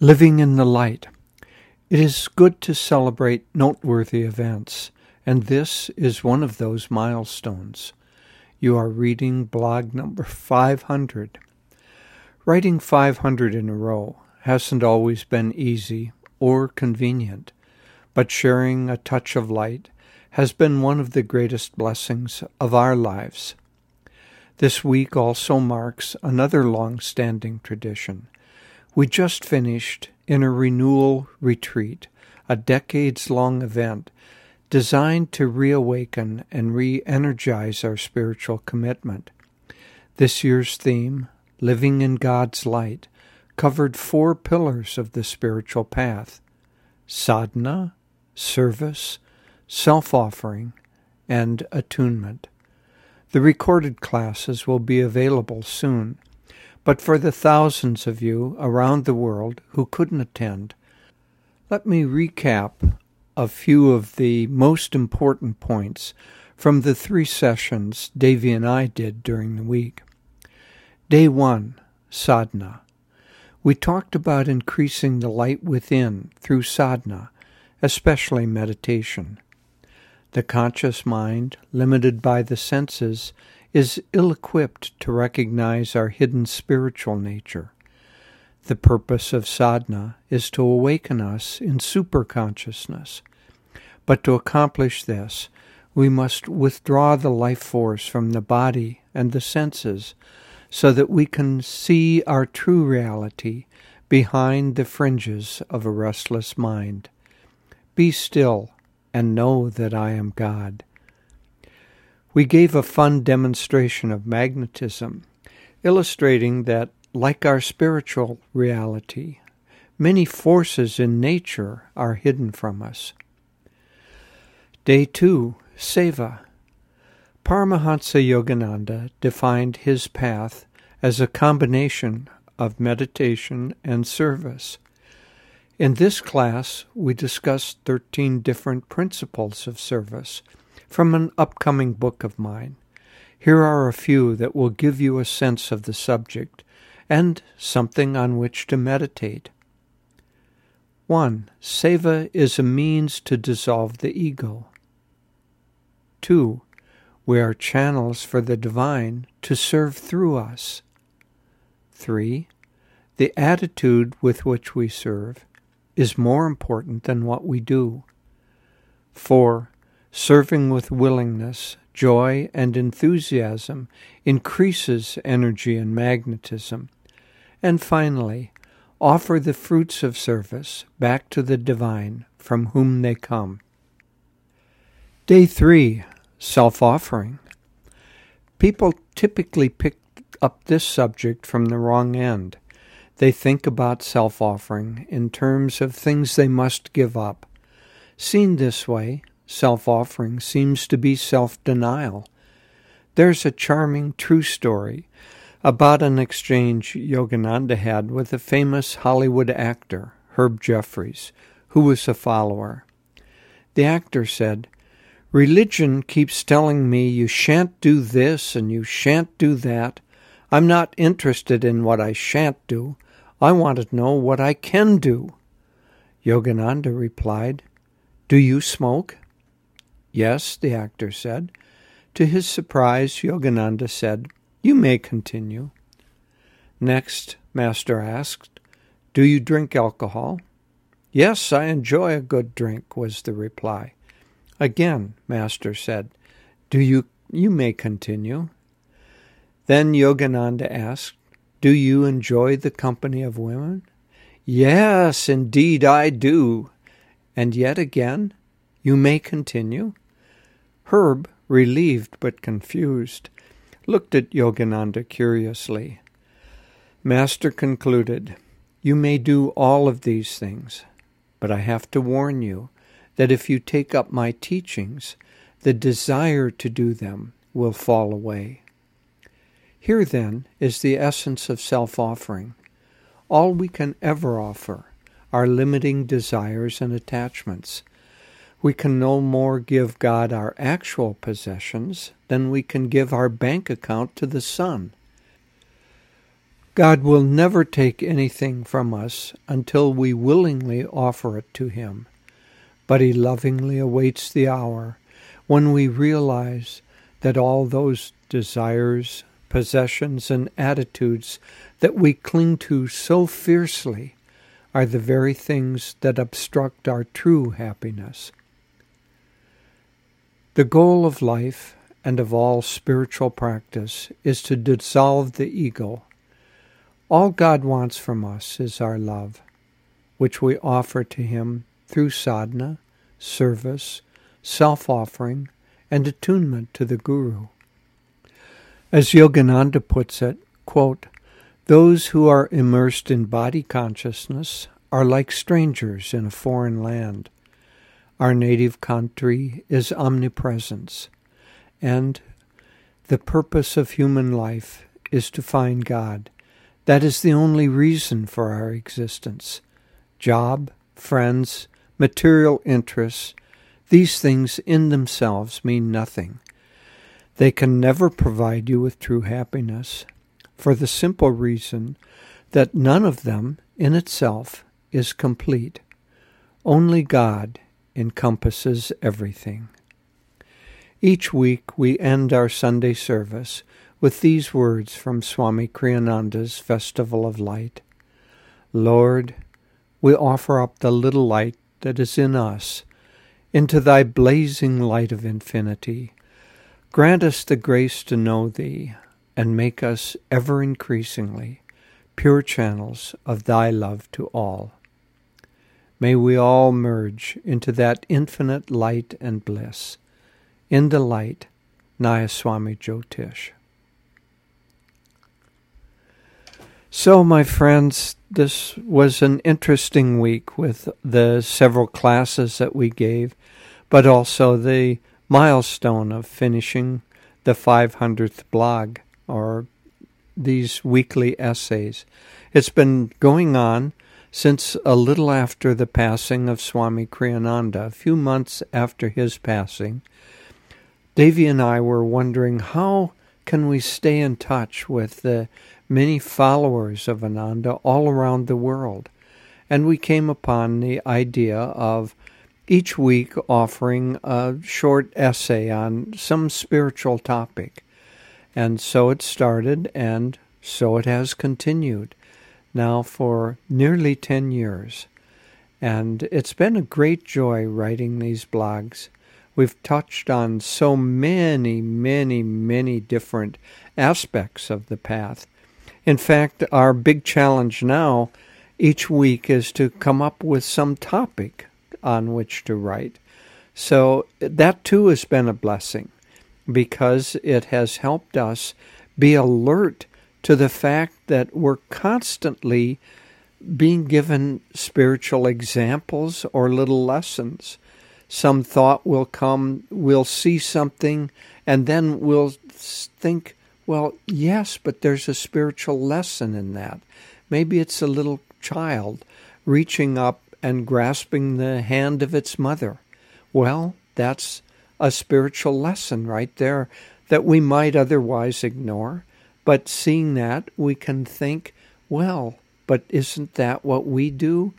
Living in the Light. It is good to celebrate noteworthy events, and this is one of those milestones. You are reading blog number 500. Writing 500 in a row hasn't always been easy or convenient, but sharing a touch of light has been one of the greatest blessings of our lives. This week also marks another long standing tradition we just finished in a renewal retreat, a decades long event designed to reawaken and re energize our spiritual commitment. This year's theme, Living in God's Light, covered four pillars of the spiritual path sadhana, service, self offering, and attunement. The recorded classes will be available soon. But for the thousands of you around the world who couldn't attend, let me recap a few of the most important points from the three sessions Devi and I did during the week. Day 1 Sadhana. We talked about increasing the light within through sadhana, especially meditation. The conscious mind, limited by the senses, is ill equipped to recognize our hidden spiritual nature. The purpose of sadhana is to awaken us in superconsciousness. But to accomplish this, we must withdraw the life force from the body and the senses so that we can see our true reality behind the fringes of a restless mind. Be still and know that I am God. We gave a fun demonstration of magnetism, illustrating that, like our spiritual reality, many forces in nature are hidden from us. Day 2 Seva. Paramahansa Yogananda defined his path as a combination of meditation and service. In this class, we discussed 13 different principles of service from an upcoming book of mine. Here are a few that will give you a sense of the subject and something on which to meditate. 1. Seva is a means to dissolve the ego. 2. We are channels for the divine to serve through us. 3. The attitude with which we serve is more important than what we do. 4. Serving with willingness, joy, and enthusiasm increases energy and magnetism. And finally, offer the fruits of service back to the divine from whom they come. Day 3 Self offering. People typically pick up this subject from the wrong end. They think about self offering in terms of things they must give up. Seen this way, self offering seems to be self denial. There's a charming true story about an exchange Yogananda had with a famous Hollywood actor, Herb Jeffries, who was a follower. The actor said, Religion keeps telling me you shan't do this and you shan't do that. I'm not interested in what I shan't do. I want to know what I can do. Yogananda replied, Do you smoke? Yes, the actor said. To his surprise, Yogananda said, You may continue. Next, Master asked, Do you drink alcohol? Yes, I enjoy a good drink, was the reply. Again, Master said, Do you you may continue. Then Yogananda asked, Do you enjoy the company of women? Yes, indeed I do. And yet again, You may continue. Herb, relieved but confused, looked at Yogananda curiously. Master concluded, You may do all of these things, but I have to warn you that if you take up my teachings, the desire to do them will fall away. Here, then, is the essence of self offering. All we can ever offer are limiting desires and attachments we can no more give God our actual possessions than we can give our bank account to the sun. God will never take anything from us until we willingly offer it to Him, but He lovingly awaits the hour when we realize that all those desires, possessions, and attitudes that we cling to so fiercely are the very things that obstruct our true happiness. The goal of life and of all spiritual practice is to dissolve the ego. All God wants from us is our love, which we offer to Him through sadhana, service, self offering, and attunement to the Guru. As Yogananda puts it, quote, those who are immersed in body consciousness are like strangers in a foreign land. Our native country is omnipresence, and the purpose of human life is to find God. That is the only reason for our existence. Job, friends, material interests, these things in themselves mean nothing. They can never provide you with true happiness, for the simple reason that none of them in itself is complete. Only God encompasses everything. Each week we end our Sunday service with these words from Swami Kriyananda's Festival of Light Lord, we offer up the little light that is in us into thy blazing light of infinity. Grant us the grace to know thee and make us ever increasingly pure channels of thy love to all. May we all merge into that infinite light and bliss. In the light, Nayaswami Jyotish. So, my friends, this was an interesting week with the several classes that we gave, but also the milestone of finishing the 500th blog or these weekly essays. It's been going on since a little after the passing of Swami Kriyananda, a few months after his passing. Devi and I were wondering how can we stay in touch with the many followers of Ananda all around the world. And we came upon the idea of each week offering a short essay on some spiritual topic. And so it started, and so it has continued now for nearly 10 years. And it's been a great joy writing these blogs. We've touched on so many, many, many different aspects of the path. In fact, our big challenge now each week is to come up with some topic on which to write. So that too has been a blessing because it has helped us be alert to the fact that we're constantly being given spiritual examples or little lessons. Some thought will come, we'll see something, and then we'll think, well, yes, but there's a spiritual lesson in that. Maybe it's a little child reaching up and grasping the hand of its mother. Well, that's a spiritual lesson right there that we might otherwise ignore. But seeing that, we can think, well, but isn't that what we do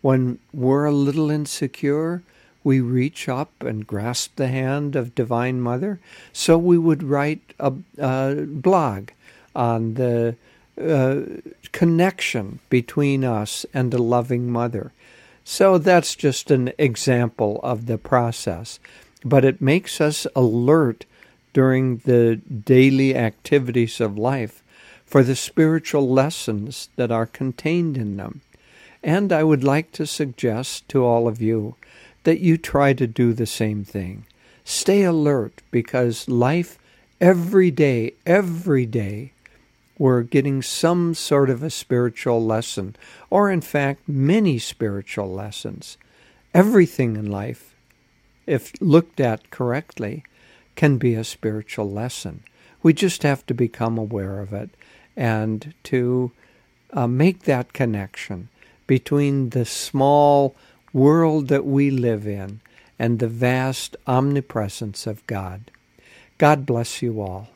when we're a little insecure? we reach up and grasp the hand of Divine Mother. So we would write a, a blog on the uh, connection between us and the loving Mother. So that's just an example of the process. But it makes us alert during the daily activities of life for the spiritual lessons that are contained in them. And I would like to suggest to all of you that you try to do the same thing. Stay alert because life, every day, every day, we're getting some sort of a spiritual lesson, or in fact, many spiritual lessons. Everything in life, if looked at correctly, can be a spiritual lesson. We just have to become aware of it and to uh, make that connection between the small world that we live in and the vast omnipresence of God. God bless you all.